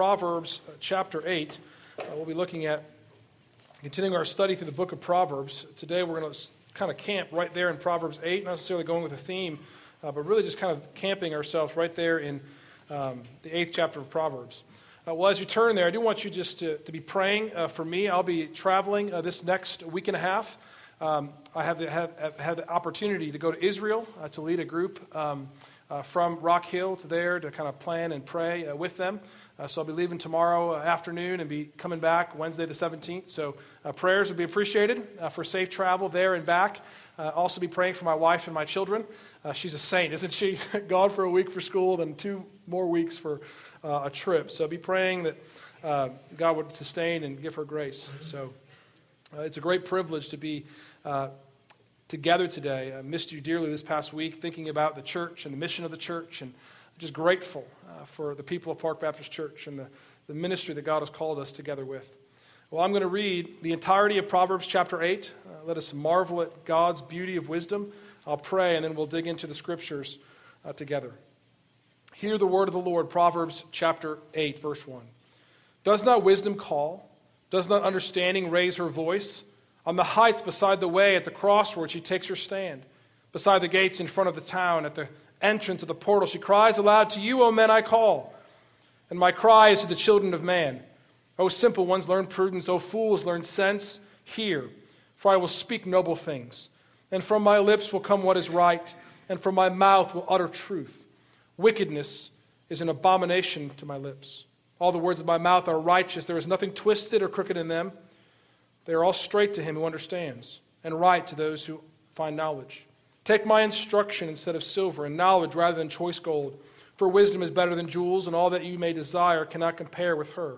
Proverbs uh, chapter 8. Uh, we'll be looking at continuing our study through the book of Proverbs. Today we're going to kind of camp right there in Proverbs 8, not necessarily going with a theme, uh, but really just kind of camping ourselves right there in um, the eighth chapter of Proverbs. Uh, well, as you turn there, I do want you just to, to be praying uh, for me. I'll be traveling uh, this next week and a half. Um, I have, have, have, had the opportunity to go to Israel to lead a group um, uh, from Rock Hill to there to kind of plan and pray uh, with them. Uh, so I'll be leaving tomorrow uh, afternoon and be coming back Wednesday the 17th. So uh, prayers would be appreciated for safe travel there and back. also be praying for my wife and my children. she's a saint, isn't she? Gone for a week for school, then two more weeks for a trip. So be praying that God would sustain and give her grace. Mm-hmm. So it's a great privilege to be uh, together today. I missed you dearly this past week, thinking about the church and the mission of the church, and just grateful uh, for the people of Park Baptist Church and the, the ministry that God has called us together with. Well, I'm going to read the entirety of Proverbs chapter 8. Uh, let us marvel at God's beauty of wisdom. I'll pray, and then we'll dig into the scriptures uh, together. Hear the word of the Lord, Proverbs chapter 8, verse 1. Does not wisdom call? Does not understanding raise her voice? On the heights beside the way at the crossroads, she takes her stand. Beside the gates in front of the town, at the entrance of the portal, she cries aloud, To you, O men, I call. And my cry is to the children of man. O simple ones, learn prudence. O fools, learn sense. Hear, for I will speak noble things. And from my lips will come what is right, and from my mouth will utter truth. Wickedness is an abomination to my lips. All the words of my mouth are righteous. There is nothing twisted or crooked in them. They are all straight to him who understands, and right to those who find knowledge. Take my instruction instead of silver, and knowledge rather than choice gold. For wisdom is better than jewels, and all that you may desire cannot compare with her.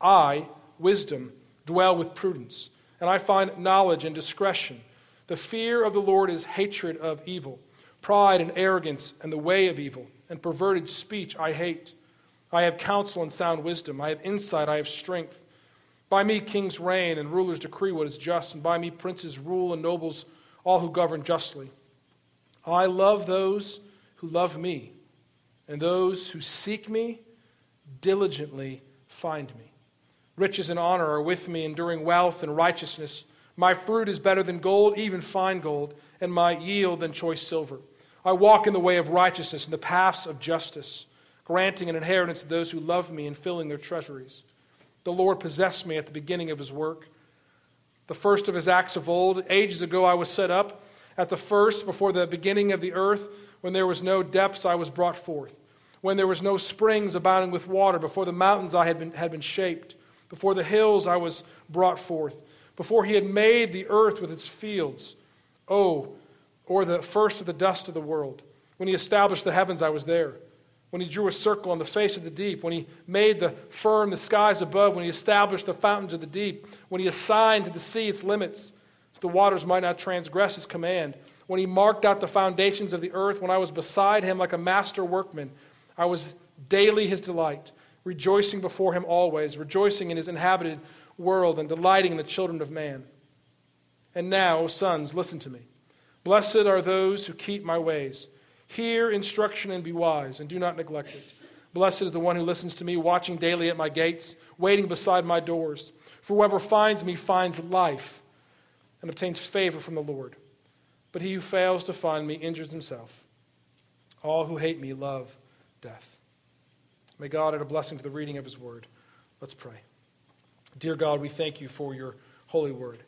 I, wisdom, dwell with prudence, and I find knowledge and discretion. The fear of the Lord is hatred of evil. Pride and arrogance and the way of evil, and perverted speech I hate. I have counsel and sound wisdom. I have insight. I have strength. By me kings reign and rulers decree what is just, and by me princes rule and nobles all who govern justly. I love those who love me, and those who seek me diligently find me. Riches and honor are with me, enduring wealth and righteousness. My fruit is better than gold, even fine gold, and my yield than choice silver. I walk in the way of righteousness, in the paths of justice, granting an inheritance to those who love me and filling their treasuries. The Lord possessed me at the beginning of his work. The first of his acts of old, ages ago I was set up. At the first, before the beginning of the earth, when there was no depths, I was brought forth. When there was no springs abounding with water, before the mountains I had been, had been shaped. Before the hills I was brought forth. Before he had made the earth with its fields. Oh, or the first of the dust of the world. When he established the heavens, I was there when he drew a circle on the face of the deep, when he made the firm the skies above, when he established the fountains of the deep, when he assigned to the sea its limits, the waters might not transgress his command, when he marked out the foundations of the earth, when I was beside him like a master workman, I was daily his delight, rejoicing before him always, rejoicing in his inhabited world and delighting in the children of man. And now, O sons, listen to me. Blessed are those who keep my ways. Hear instruction and be wise, and do not neglect it. Blessed is the one who listens to me, watching daily at my gates, waiting beside my doors. For whoever finds me finds life and obtains favor from the Lord. But he who fails to find me injures himself. All who hate me love death. May God add a blessing to the reading of his word. Let's pray. Dear God, we thank you for your holy word.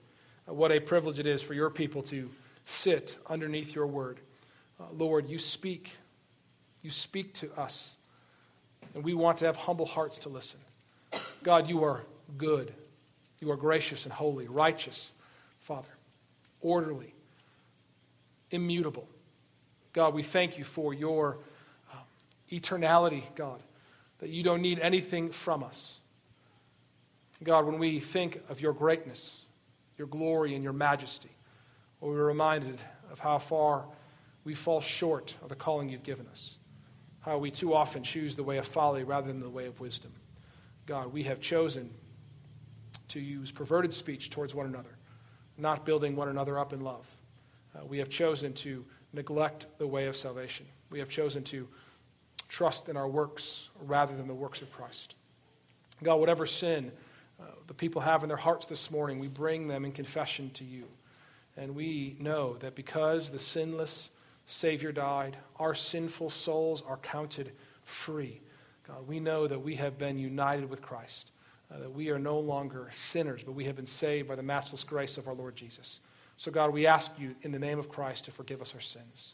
What a privilege it is for your people to sit underneath your word. Uh, Lord, you speak. You speak to us. And we want to have humble hearts to listen. God, you are good. You are gracious and holy, righteous, Father, orderly, immutable. God, we thank you for your um, eternality, God, that you don't need anything from us. God, when we think of your greatness, your glory, and your majesty, we're reminded of how far we fall short of the calling you've given us. How we too often choose the way of folly rather than the way of wisdom. God, we have chosen to use perverted speech towards one another, not building one another up in love. Uh, we have chosen to neglect the way of salvation. We have chosen to trust in our works rather than the works of Christ. God, whatever sin uh, the people have in their hearts this morning, we bring them in confession to you. And we know that because the sinless Savior died, our sinful souls are counted free. God, we know that we have been united with Christ, uh, that we are no longer sinners, but we have been saved by the matchless grace of our Lord Jesus. So, God, we ask you in the name of Christ to forgive us our sins.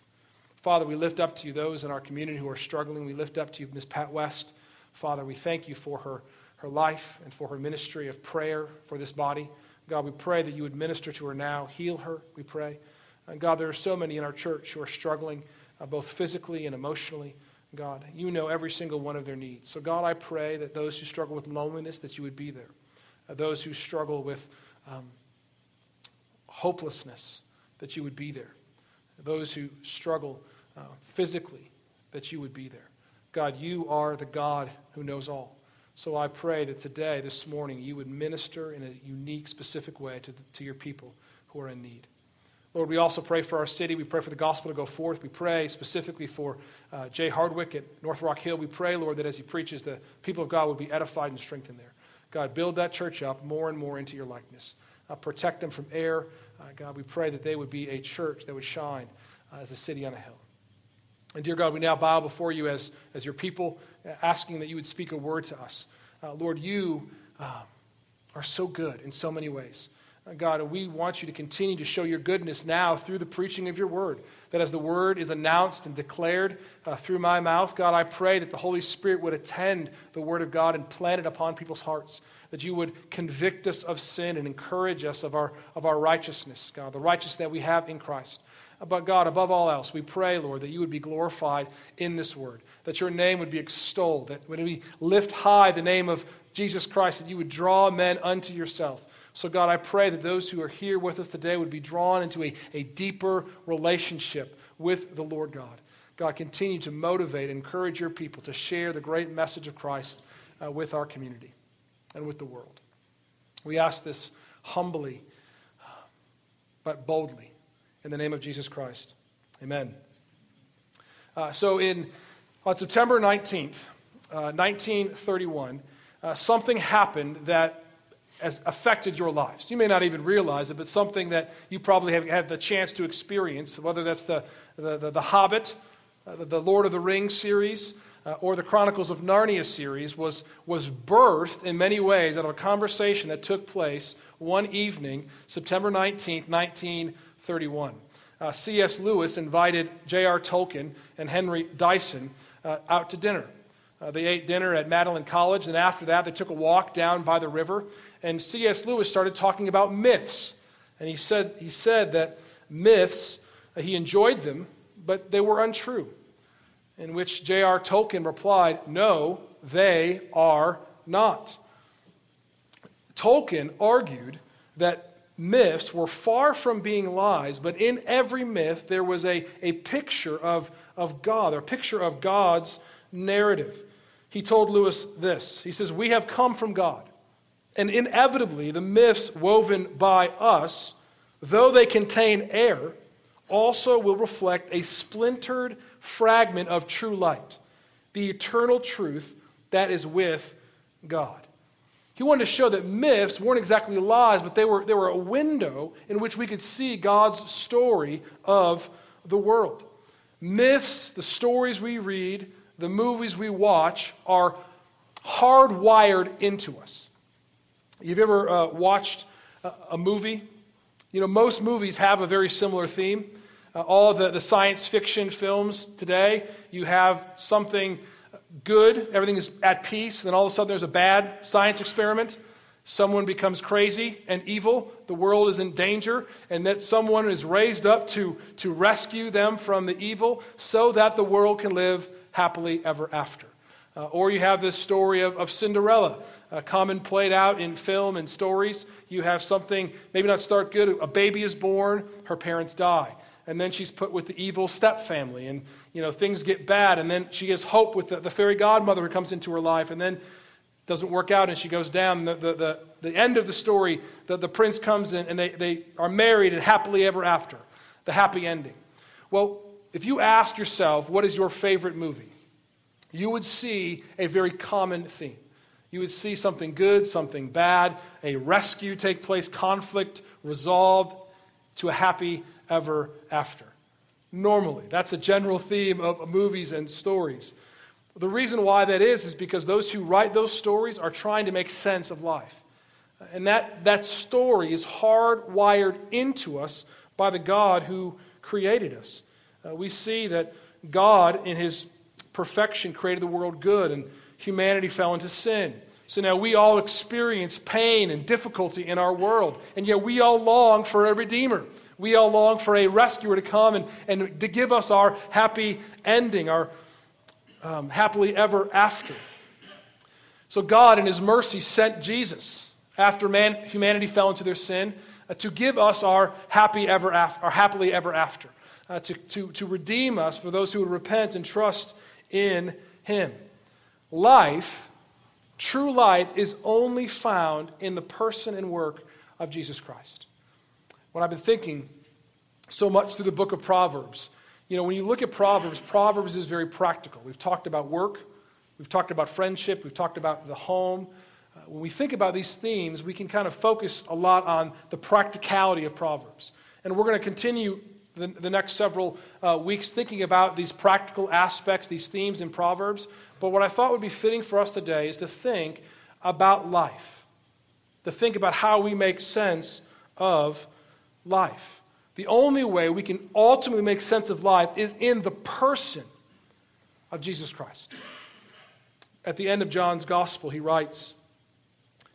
Father, we lift up to you those in our community who are struggling. We lift up to you Ms. Pat West. Father, we thank you for her, her life and for her ministry of prayer for this body. God, we pray that you would minister to her now, heal her, we pray. And God, there are so many in our church who are struggling uh, both physically and emotionally. God, you know every single one of their needs. So, God, I pray that those who struggle with loneliness, that you would be there. Uh, those who struggle with um, hopelessness, that you would be there. Those who struggle uh, physically, that you would be there. God, you are the God who knows all. So I pray that today, this morning, you would minister in a unique, specific way to, the, to your people who are in need. Lord, we also pray for our city. We pray for the gospel to go forth. We pray specifically for uh, Jay Hardwick at North Rock Hill. We pray, Lord, that as he preaches, the people of God would be edified and strengthened there. God, build that church up more and more into your likeness. Uh, protect them from error. Uh, God, we pray that they would be a church that would shine uh, as a city on a hill. And dear God, we now bow before you as, as your people, uh, asking that you would speak a word to us. Uh, Lord, you are so good in so many ways. God, we want you to continue to show your goodness now through the preaching of your word. That as the word is announced and declared uh, through my mouth, God, I pray that the Holy Spirit would attend the word of God and plant it upon people's hearts. That you would convict us of sin and encourage us of our, of our righteousness, God, the righteousness that we have in Christ. But God, above all else, we pray, Lord, that you would be glorified in this word, that your name would be extolled, that when we lift high the name of Jesus Christ, that you would draw men unto yourself. So, God, I pray that those who are here with us today would be drawn into a, a deeper relationship with the Lord God. God, continue to motivate encourage your people to share the great message of Christ uh, with our community and with the world. We ask this humbly, but boldly in the name of Jesus Christ. Amen. Uh, so, in, on September 19th, uh, 1931, uh, something happened that has affected your lives. You may not even realize it, but something that you probably have had the chance to experience, whether that's the, the, the, the Hobbit, uh, the, the Lord of the Rings series, uh, or the Chronicles of Narnia series was, was birthed in many ways out of a conversation that took place one evening, September 19th, 1931. Uh, C.S. Lewis invited J.R. Tolkien and Henry Dyson uh, out to dinner. Uh, they ate dinner at Madeline College, and after that, they took a walk down by the river. And C.S. Lewis started talking about myths. And he said, he said that myths, uh, he enjoyed them, but they were untrue. In which J.R. Tolkien replied, No, they are not. Tolkien argued that myths were far from being lies, but in every myth there was a, a picture of, of God, a picture of God's narrative. He told Lewis this He says, We have come from God, and inevitably the myths woven by us, though they contain error, also will reflect a splintered fragment of true light, the eternal truth that is with God. He wanted to show that myths weren't exactly lies, but they were, they were a window in which we could see God's story of the world. Myths, the stories we read, the movies we watch, are hardwired into us. You've ever uh, watched a, movie? You know, most movies have a very similar theme. Uh, all the, the science fiction films today, you have something good, everything is at peace, then all of a sudden there's a bad science experiment. Someone becomes crazy and evil, the world is in danger, and that someone is raised up to, to rescue them from the evil so that the world can live happily ever after. Uh, or you have this story of, of Cinderella, uh, common played out in film and stories. You have something, maybe not start good, a baby is born, her parents die and then she's put with the evil step family, and you know things get bad, and then she has hope with the, the fairy godmother who comes into her life, and then doesn't work out, and she goes down. The, the, the, the end of the story, the, the prince comes in, and they, they are married and happily ever after. The happy ending. Well, if you ask yourself, what is your favorite movie? You would see a very common theme. You would see something good, something bad, a rescue take place, conflict resolved to a happy ever after. Normally, that's a general theme of movies and stories. The reason why that is is because those who write those stories are trying to make sense of life. And that, that story is hardwired into us by the God who created us. Uh, we see that God, in his perfection, created the world good, and humanity fell into sin. So now we all experience pain and difficulty in our world, and yet we all long for a Redeemer. We all long for a rescuer to come and, and to give us our happy ending, our um, happily ever after. So God, in His mercy, sent Jesus after man, humanity fell into their sin uh, to give us our happy ever after, our happily ever after, uh, to, to, to redeem us for those who would repent and trust in Him. Life, true life, is only found in the person and work of Jesus Christ. When I've been thinking so much through the book of Proverbs, you know, when you look at Proverbs, Proverbs is very practical. We've talked about work, we've talked about friendship, we've talked about the home. Uh, when we think about these themes, we can kind of focus a lot on the practicality of Proverbs. And we're going to continue the, the next several uh, weeks thinking about these practical aspects, these themes in Proverbs. But what I thought would be fitting for us today is to think about life, to think about how we make sense of life. The only way we can ultimately make sense of life is in the person of Jesus Christ. At the end of John's gospel, he writes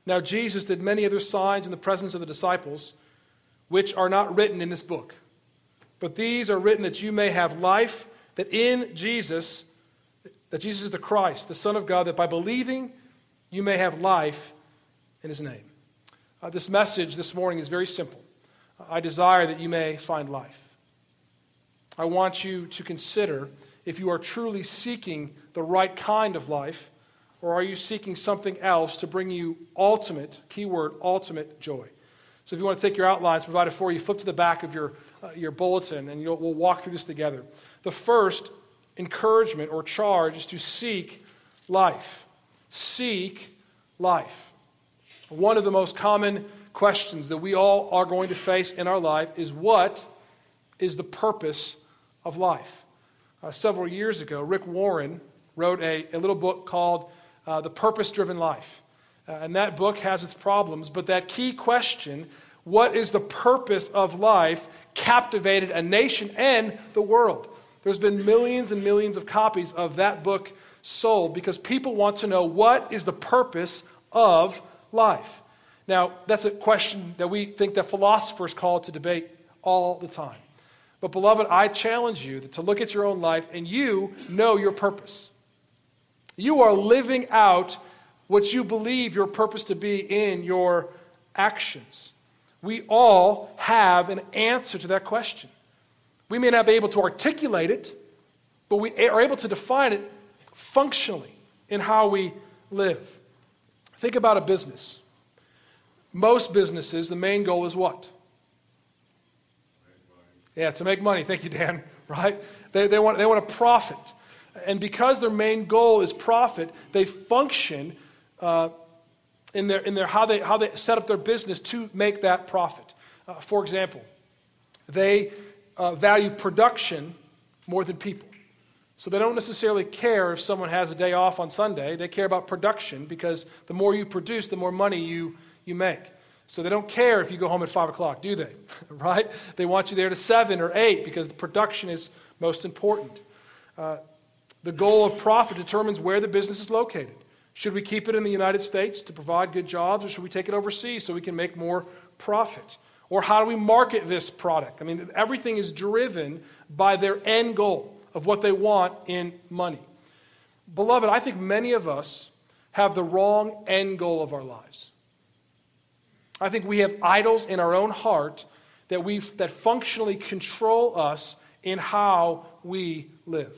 Now Jesus did many other signs in the presence of the disciples, which are not written in this book. But these are written that you may have life, that in Jesus, that Jesus is the Christ, the Son of God, that by believing you may have life in his name. Uh, this message this morning is very simple. I desire that you may find life. I want you to consider if you are truly seeking the right kind of life, or are you seeking something else to bring you ultimate, keyword, ultimate joy. So if you want to take your outlines provided for you, flip to the back of your, uh, your bulletin and we'll walk through this together. The first encouragement or charge is to seek life. Seek life. One of the most common questions that we all are going to face in our life is what is the purpose of life? Uh, several years ago, Rick Warren wrote a, a little book called uh, The Purpose Driven Life. Uh, and that book has its problems, but that key question, what is the purpose of life, captivated a nation and the world. There's been millions and millions of copies of that book sold because people want to know what is the purpose of life. Now, that's a question that we think that philosophers call to debate all the time. But, beloved, I challenge you to look at your own life and you know your purpose. You are living out what you believe your purpose to be in your actions. We all have an answer to that question. We may not be able to articulate it, but we are able to define it functionally in how we live. Think about a business. Most businesses, the main goal is what? Yeah, to make money. Thank you, Dan. Right? They, they, want, they want a profit. And because their main goal is profit, they function uh, in, their, in their, how, they, how they set up their business to make that profit. Uh, for example, they uh, value production more than people. So they don't necessarily care if someone has a day off on Sunday. They care about production because the more you produce, the more money you you make. So they don't care if you go home at 5 o'clock, do they? right? They want you there to 7 or 8 because the production is most important. Uh, the goal of profit determines where the business is located. Should we keep it in the United States to provide good jobs, or should we take it overseas so we can make more profit? Or how do we market this product? I mean, everything is driven by their end goal of what they want in money. Beloved, I think many of us have the wrong end goal of our lives. I think we have idols in our own heart that, we that functionally control us in how we live.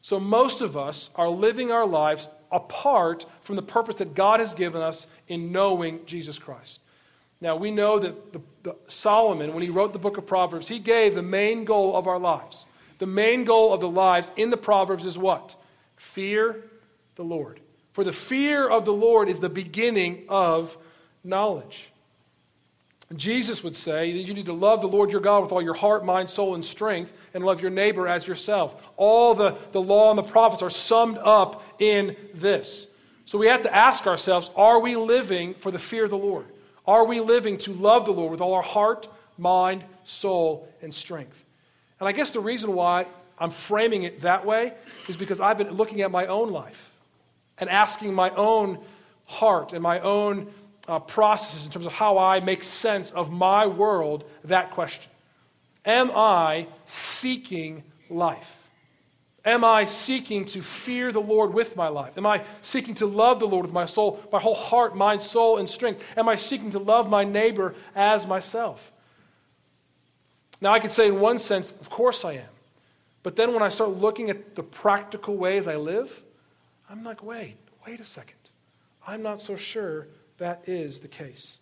So most of us are living our lives apart from the purpose that God has given us in knowing Jesus Christ. Now, we know that the, the, Solomon, when he wrote the book of Proverbs, he gave the main goal of our lives. The main goal of the lives in the Proverbs is what? Fear the Lord. For the fear of the Lord is the beginning of knowledge. Jesus would say that you need to love the Lord your God with all your heart, mind, soul, and strength, and love your neighbor as yourself. All the, the law and the prophets are summed up in this. So we have to ask ourselves are we living for the fear of the Lord? Are we living to love the Lord with all our heart, mind, soul, and strength? And I guess the reason why I'm framing it that way is because I've been looking at my own life and asking my own heart and my own uh, processes in terms of how I make sense of my world that question. Am I seeking life? Am I seeking to fear the Lord with my life? Am I seeking to love the Lord with my soul, my whole heart, mind, soul, and strength? Am I seeking to love my neighbor as myself? Now, I could say in one sense, of course I am. But then when I start looking at the practical ways I live, I'm like, wait, wait a second. I'm not so sure that is the case.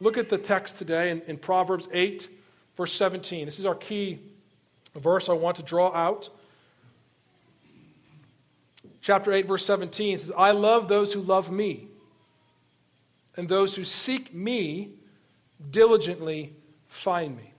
Look at the text today in, in Proverbs 8, verse 17. This is our key verse I want to draw out. Chapter 8, verse 17 says, I love those who love me, and those who seek me diligently find me.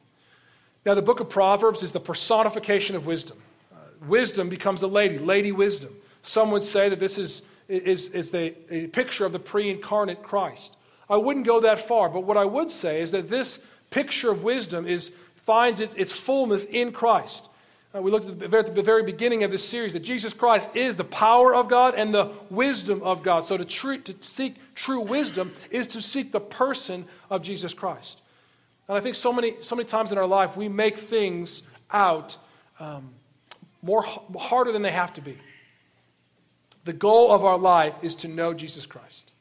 Now, the book of Proverbs is the personification of wisdom. Uh, wisdom becomes a lady, Lady Wisdom. Some would say that this is is, is the, a picture of the pre incarnate Christ. I wouldn't go that far, but what I would say is that this picture of wisdom is, finds it, its fullness in Christ. Uh, we looked at the, at the very beginning of this series that Jesus Christ is the power of God and the wisdom of God. So to, tr- to seek true wisdom is to seek the person of Jesus Christ. And I think so many, so many times in our life we make things out um, more harder than they have to be. The goal of our life is to know Jesus Christ.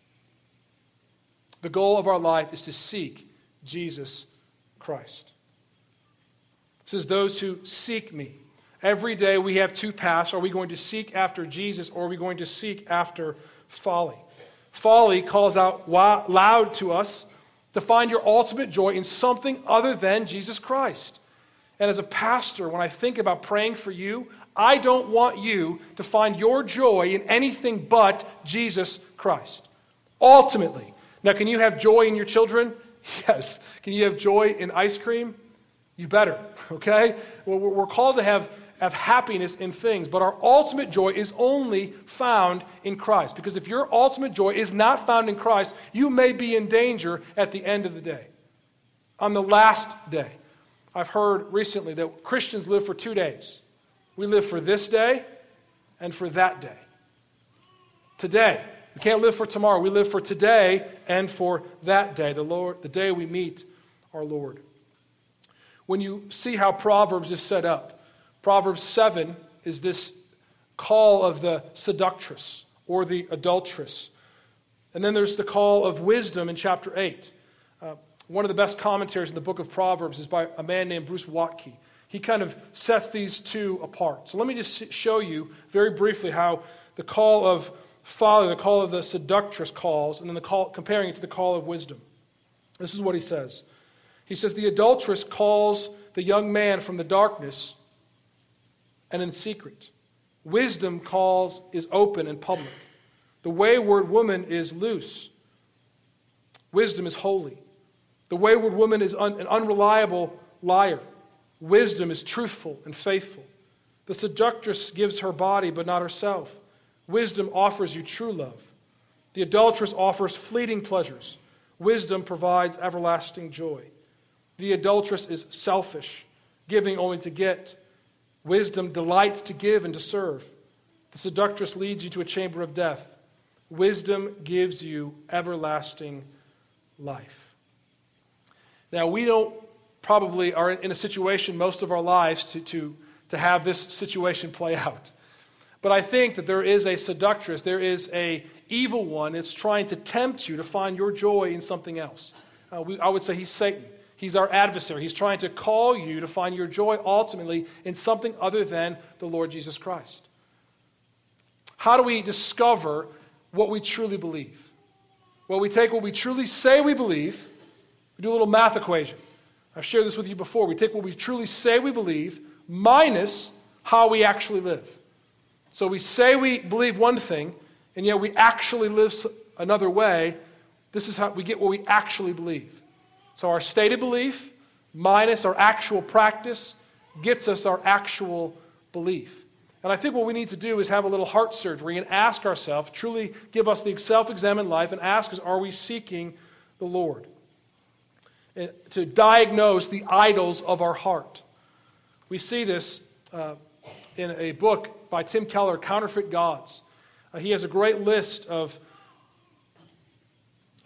The goal of our life is to seek Jesus Christ. It says, Those who seek me. Every day we have two paths. Are we going to seek after Jesus or are we going to seek after folly? Folly calls out loud to us to find your ultimate joy in something other than Jesus Christ. And as a pastor, when I think about praying for you, I don't want you to find your joy in anything but Jesus Christ. Ultimately. Now, can you have joy in your children? Yes. Can you have joy in ice cream? You better, okay? We're called to have, have happiness in things, but our ultimate joy is only found in Christ. Because if your ultimate joy is not found in Christ, you may be in danger at the end of the day, on the last day. I've heard recently that Christians live for two days we live for this day and for that day. Today. We can't live for tomorrow. We live for today and for that day, the Lord, the day we meet our Lord. When you see how Proverbs is set up, Proverbs 7 is this call of the seductress or the adulteress. And then there's the call of wisdom in chapter 8. Uh, one of the best commentaries in the book of Proverbs is by a man named Bruce Waltke he kind of sets these two apart. So let me just show you very briefly how the call of father, the call of the seductress calls, and then the call, comparing it to the call of wisdom. This is what he says. He says, The adulteress calls the young man from the darkness and in secret. Wisdom calls is open and public. The wayward woman is loose. Wisdom is holy. The wayward woman is un- an unreliable liar. Wisdom is truthful and faithful. The seductress gives her body, but not herself. Wisdom offers you true love. The adulteress offers fleeting pleasures. Wisdom provides everlasting joy. The adulteress is selfish, giving only to get. Wisdom delights to give and to serve. The seductress leads you to a chamber of death. Wisdom gives you everlasting life. Now, we don't probably are in a situation most of our lives to, to, to have this situation play out. But I think that there is a seductress, there is a evil one that's trying to tempt you to find your joy in something else. Uh, we, I would say he's Satan. He's our adversary. He's trying to call you to find your joy ultimately in something other than the Lord Jesus Christ. How do we discover what we truly believe? Well, we take what we truly say we believe, we do a little math equation. I've shared this with you before. We take what we truly say we believe minus how we actually live. So we say we believe one thing, and yet we actually live another way, this is how we get what we actually believe. So our stated belief minus our actual practice gets us our actual belief. And I think what we need to do is have a little heart surgery and ask ourselves, truly give us the self examined life and ask us, are we seeking the Lord? And to diagnose the idols of our heart. We see this uh, in a book by Tim Keller, Counterfeit Gods. Uh, he has a great list of,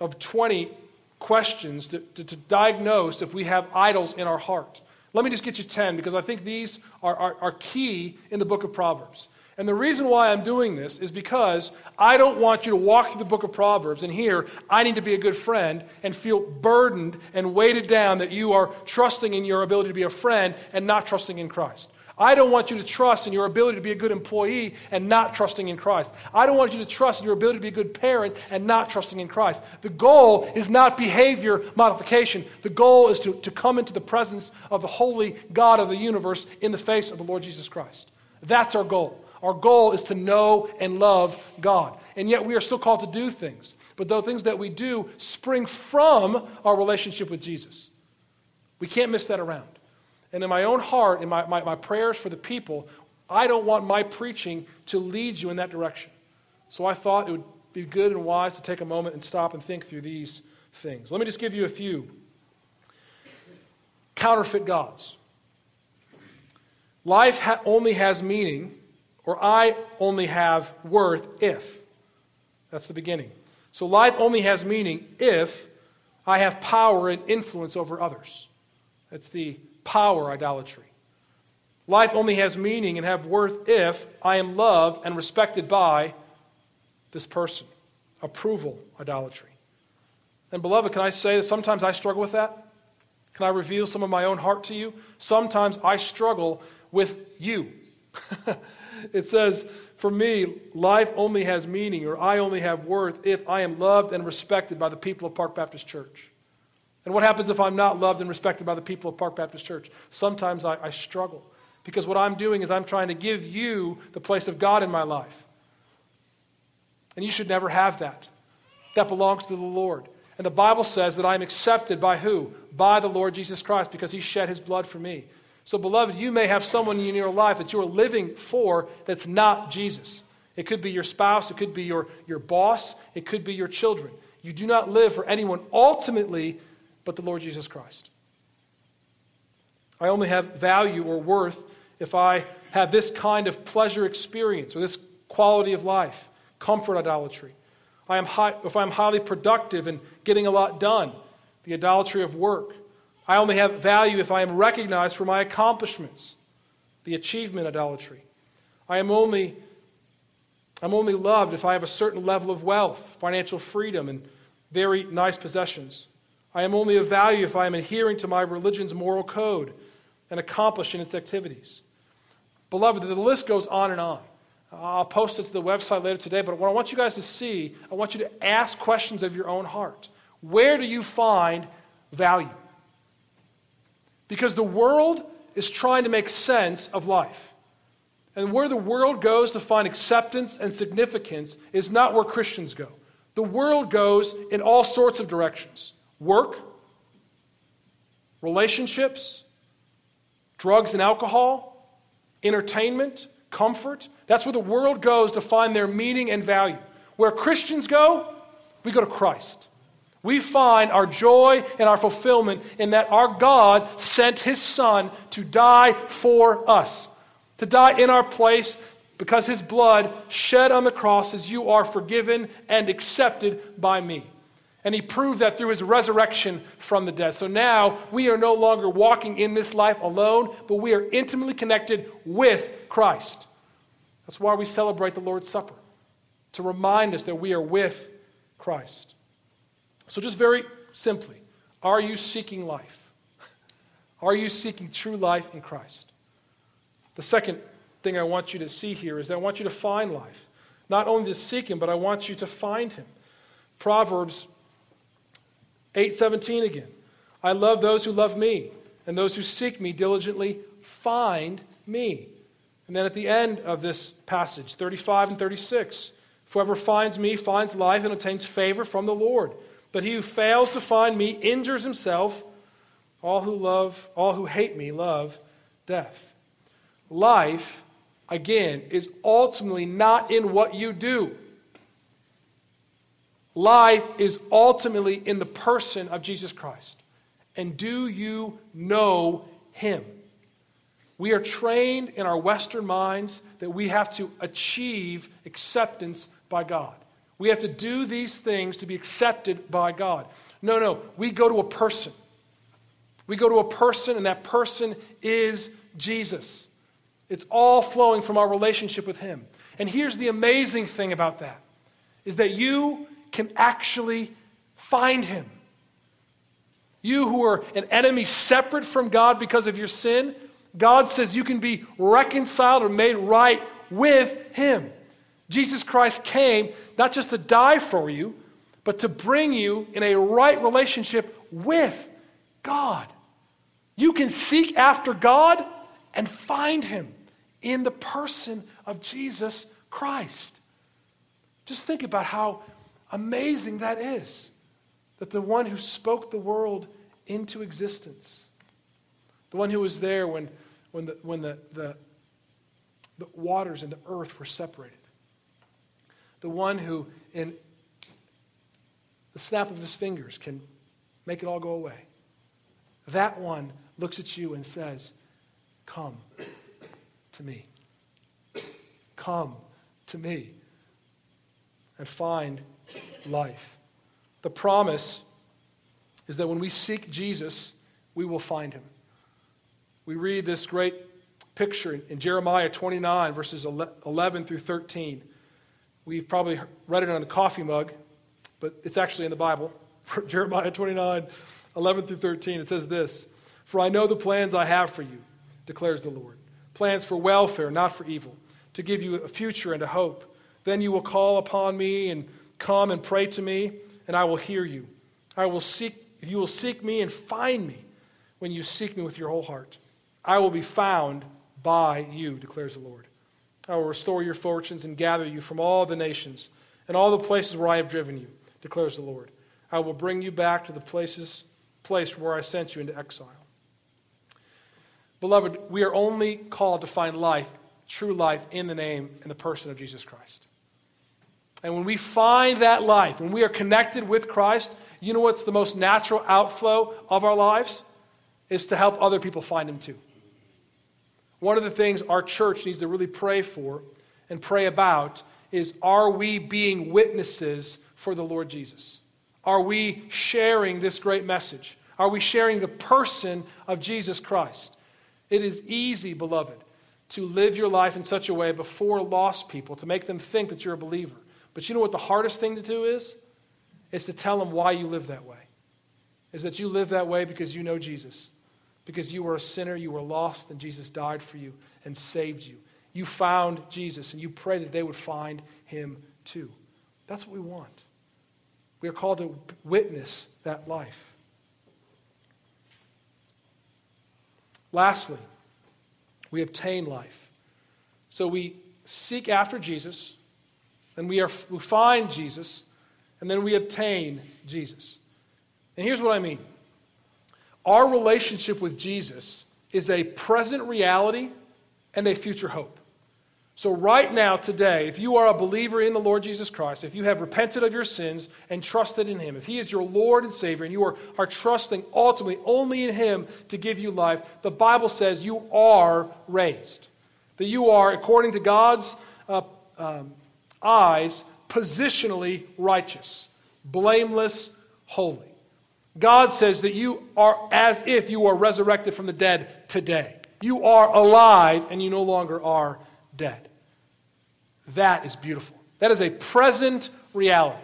of 20 questions to, to, to, diagnose if we have idols in our heart. Let me just get you 10 because I think these are, are, are key in the book of Proverbs. And the reason why I'm doing this is because I don't want you to walk through the book of Proverbs and hear, I need to be a good friend, and feel burdened and weighted down that you are trusting in your ability to be a friend and not trusting in Christ. I don't want you to trust in your ability to be a good employee and not trusting in Christ. I don't want you to trust in your ability to be a good parent and not trusting in Christ. The goal is not behavior modification. The goal is to, to come into the presence of the holy God of the universe in the face of the Lord Jesus Christ. That's our goal. Our goal is to know and love God. And yet we are still called to do things. But those things that we do spring from our relationship with Jesus. We can't miss that around. And in my own heart, in my, my, my prayers for the people, I don't want my preaching to lead you in that direction. So I thought it would be good and wise to take a moment and stop and think through these things. Let me just give you a few counterfeit gods. Life ha- only has meaning, or I only have worth if. That's the beginning. So life only has meaning if I have power and influence over others. That's the power idolatry. Life only has meaning and have worth if I am loved and respected by this person. Approval idolatry. And beloved, can I say that sometimes I struggle with that? Can I reveal some of my own heart to you? Sometimes I struggle with you. it says, for me, life only has meaning or I only have worth if I am loved and respected by the people of Park Baptist Church. And what happens if I'm not loved and respected by the people of Park Baptist Church? Sometimes I, I struggle because what I'm doing is I'm trying to give you the place of God in my life. And you should never have that. That belongs to the Lord. And the Bible says that I'm accepted by who? By the Lord Jesus Christ because he shed his blood for me. So, beloved, you may have someone in your life that you are living for that's not Jesus. It could be your spouse, it could be your, your boss, it could be your children. You do not live for anyone ultimately but the Lord Jesus Christ. I only have value or worth if I have this kind of pleasure experience or this quality of life, comfort idolatry. I am high, if I'm highly productive and getting a lot done, the idolatry of work. I only have value if I am recognized for my accomplishments, the achievement idolatry. I am only, I'm only loved if I have a certain level of wealth, financial freedom, and very nice possessions. I am only of value if I am adhering to my religion's moral code and accomplishing its activities. Beloved, the list goes on and on. I'll post it to the website later today, but what I want you guys to see, I want you to ask questions of your own heart. Where do you find value? Because the world is trying to make sense of life. And where the world goes to find acceptance and significance is not where Christians go. The world goes in all sorts of directions work, relationships, drugs and alcohol, entertainment, comfort. That's where the world goes to find their meaning and value. Where Christians go, we go to Christ. We find our joy and our fulfillment in that our God sent his Son to die for us, to die in our place because his blood shed on the cross as you are forgiven and accepted by me. And he proved that through his resurrection from the dead. So now we are no longer walking in this life alone, but we are intimately connected with Christ. That's why we celebrate the Lord's Supper, to remind us that we are with Christ. So, just very simply, are you seeking life? Are you seeking true life in Christ? The second thing I want you to see here is that I want you to find life. Not only to seek Him, but I want you to find Him. Proverbs 8:17 again. I love those who love me, and those who seek me diligently find me. And then at the end of this passage, 35 and 36, Whoever finds me finds life and obtains favor from the Lord. But he who fails to find me injures himself. All who love, all who hate me love death. Life, again, is ultimately not in what you do. Life is ultimately in the person of Jesus Christ. And do you know him? We are trained in our Western minds that we have to achieve acceptance by God. We have to do these things to be accepted by God. No, no. We go to a person. We go to a person, and that person is Jesus. It's all flowing from our relationship with Him. And here's the amazing thing about that is that you can actually find Him. You who are an enemy separate from God because of your sin, God says you can be reconciled or made right with Him. Jesus Christ came not just to die for you, but to bring you in a right relationship with God. You can seek after God and find Him in the person of Jesus Christ. Just think about how amazing that is that the one who spoke the world into existence, the one who was there when, when, the, when the, the, the waters and the earth were separated, the one who, in the snap of his fingers, can make it all go away. That one looks at you and says, Come to me. Come to me and find life. The promise is that when we seek Jesus, we will find him. We read this great picture in Jeremiah 29, verses 11 through 13. We've probably read it on a coffee mug, but it's actually in the Bible. Jeremiah 29, 11 through 13. It says this For I know the plans I have for you, declares the Lord plans for welfare, not for evil, to give you a future and a hope. Then you will call upon me and come and pray to me, and I will hear you. I will seek, you will seek me and find me when you seek me with your whole heart. I will be found by you, declares the Lord. I will restore your fortunes and gather you from all the nations and all the places where I have driven you, declares the Lord. I will bring you back to the places, place where I sent you into exile. Beloved, we are only called to find life, true life, in the name and the person of Jesus Christ. And when we find that life, when we are connected with Christ, you know what's the most natural outflow of our lives? Is to help other people find Him too. One of the things our church needs to really pray for and pray about is are we being witnesses for the Lord Jesus? Are we sharing this great message? Are we sharing the person of Jesus Christ? It is easy, beloved, to live your life in such a way before lost people, to make them think that you're a believer. But you know what the hardest thing to do is? Is to tell them why you live that way. Is that you live that way because you know Jesus. Because you were a sinner, you were lost, and Jesus died for you and saved you. You found Jesus, and you pray that they would find him too. That's what we want. We are called to witness that life. Lastly, we obtain life. So we seek after Jesus, and we, are, we find Jesus, and then we obtain Jesus. And here's what I mean our relationship with Jesus is a present reality and a future hope. So, right now, today, if you are a believer in the Lord Jesus Christ, if you have repented of your sins and trusted in Him, if He is your Lord and Savior, and you are, are trusting ultimately only in Him to give you life, the Bible says you are raised. That you are, according to God's uh, um, eyes, positionally righteous, blameless, holy. God says that you are as if you are resurrected from the dead today. You are alive and you no longer are dead. That is beautiful. That is a present reality.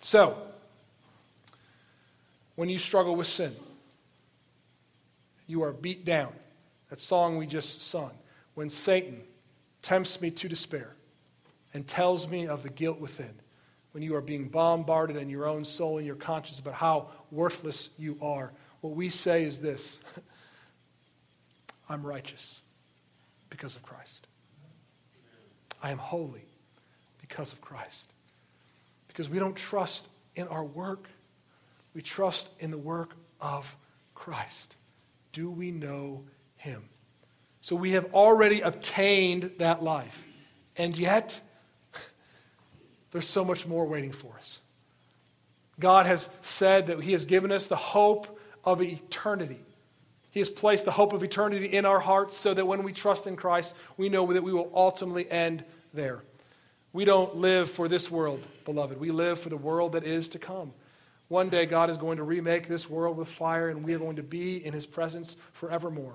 So, when you struggle with sin, you are beat down. That song we just sung. When Satan tempts me to despair and tells me of the guilt within, when you are being bombarded in your own soul and your conscience about how worthless you are, what we say is this I'm righteous because of Christ. I am holy because of Christ. Because we don't trust in our work, we trust in the work of Christ. Do we know him? So we have already obtained that life. And yet, there's so much more waiting for us. God has said that He has given us the hope of eternity. He has placed the hope of eternity in our hearts so that when we trust in Christ, we know that we will ultimately end there. We don't live for this world, beloved. We live for the world that is to come. One day, God is going to remake this world with fire, and we are going to be in His presence forevermore.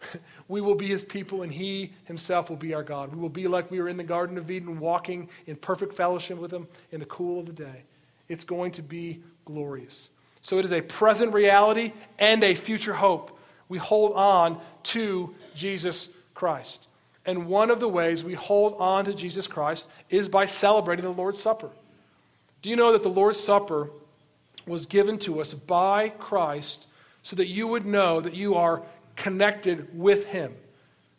we will be His people, and He Himself will be our God. We will be like we were in the Garden of Eden, walking in perfect fellowship with Him in the cool of the day. It's going to be glorious. So it is a present reality and a future hope. We hold on to Jesus Christ. And one of the ways we hold on to Jesus Christ is by celebrating the Lord's Supper. Do you know that the Lord's Supper was given to us by Christ so that you would know that you are connected with Him?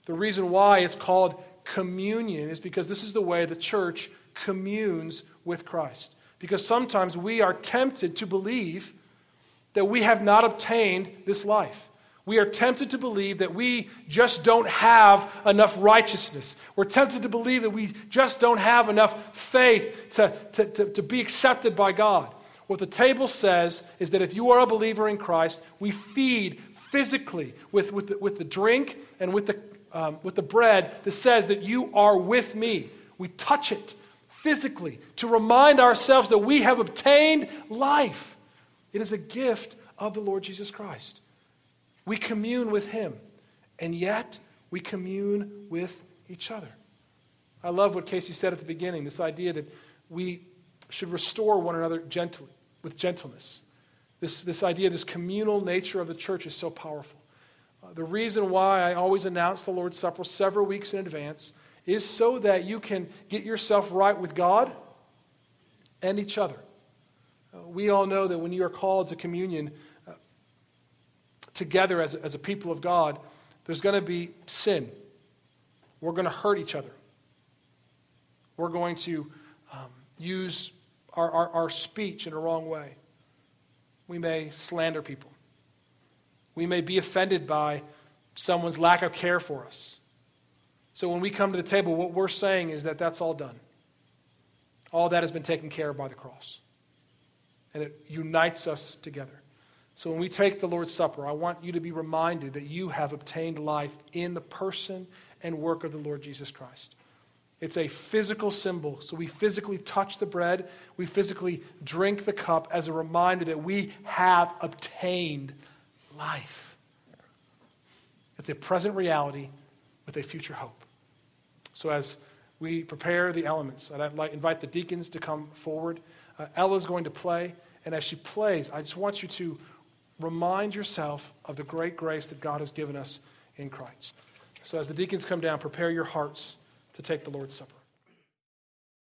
The reason why it's called communion is because this is the way the church communes with Christ. Because sometimes we are tempted to believe that we have not obtained this life. We are tempted to believe that we just don't have enough righteousness. We're tempted to believe that we just don't have enough faith to, to, to, to, be accepted by God. What the table says is that if you are a believer in Christ, we feed physically with, with, the, with the drink and with the, um, with the bread that says that you are with me. We touch it physically to remind ourselves that we have obtained life. It is a gift of the Lord Jesus Christ. We commune with Him, and yet we commune with each other. I love what Casey said at the beginning this idea that we should restore one another gently, with gentleness. This, this idea, this communal nature of the church is so powerful. Uh, the reason why I always announce the Lord's Supper several weeks in advance is so that you can get yourself right with God and each other. Uh, we all know that when you are called to communion uh, together as, as a people of God, there's going to be sin. We're going to hurt each other. We're going to um, use our, our, our speech in a wrong way. We may slander people. We may be offended by someone's lack of care for us. So when we come to the table, what we're saying is that that's all done. All that has been taken care of by the cross. And it unites us together. So when we take the Lord's Supper, I want you to be reminded that you have obtained life in the person and work of the Lord Jesus Christ. It's a physical symbol. So we physically touch the bread, we physically drink the cup as a reminder that we have obtained life. It's a present reality with a future hope. So as we prepare the elements, I'd like invite the deacons to come forward. Uh, Ella's going to play, and as she plays, I just want you to remind yourself of the great grace that God has given us in Christ. So as the deacons come down, prepare your hearts to take the Lord's Supper.